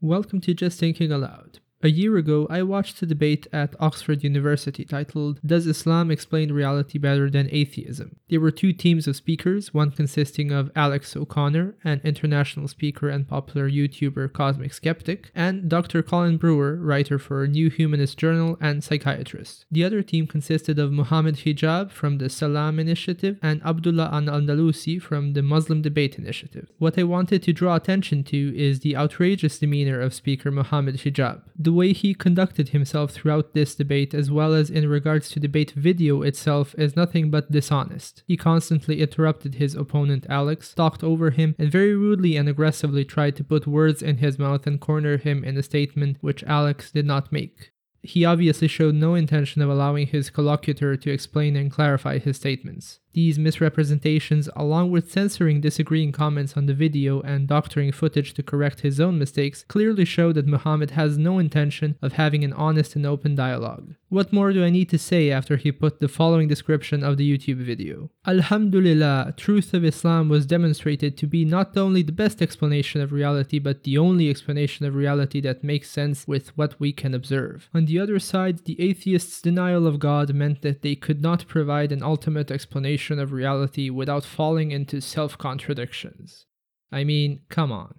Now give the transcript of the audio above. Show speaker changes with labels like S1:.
S1: Welcome to Just Thinking Aloud. A year ago, I watched a debate at Oxford University titled Does Islam Explain Reality Better Than Atheism? There were two teams of speakers, one consisting of Alex O'Connor, an international speaker and popular YouTuber Cosmic Skeptic, and Dr. Colin Brewer, writer for New Humanist Journal and psychiatrist. The other team consisted of Muhammad Hijab from the Salam Initiative and Abdullah Al Andalusi from the Muslim Debate Initiative. What I wanted to draw attention to is the outrageous demeanor of speaker Muhammad Hijab the way he conducted himself throughout this debate, as well as in regards to debate video itself, is nothing but dishonest. He constantly interrupted his opponent Alex, talked over him, and very rudely and aggressively tried to put words in his mouth and corner him in a statement which Alex did not make. He obviously showed no intention of allowing his collocutor to explain and clarify his statements. These misrepresentations, along with censoring disagreeing comments on the video and doctoring footage to correct his own mistakes, clearly show that Muhammad has no intention of having an honest and open dialogue. What more do I need to say after he put the following description of the YouTube video? Alhamdulillah, truth of Islam was demonstrated to be not only the best explanation of reality, but the only explanation of reality that makes sense with what we can observe. On the other side, the atheists' denial of God meant that they could not provide an ultimate explanation of reality without falling into self contradictions. I mean, come on.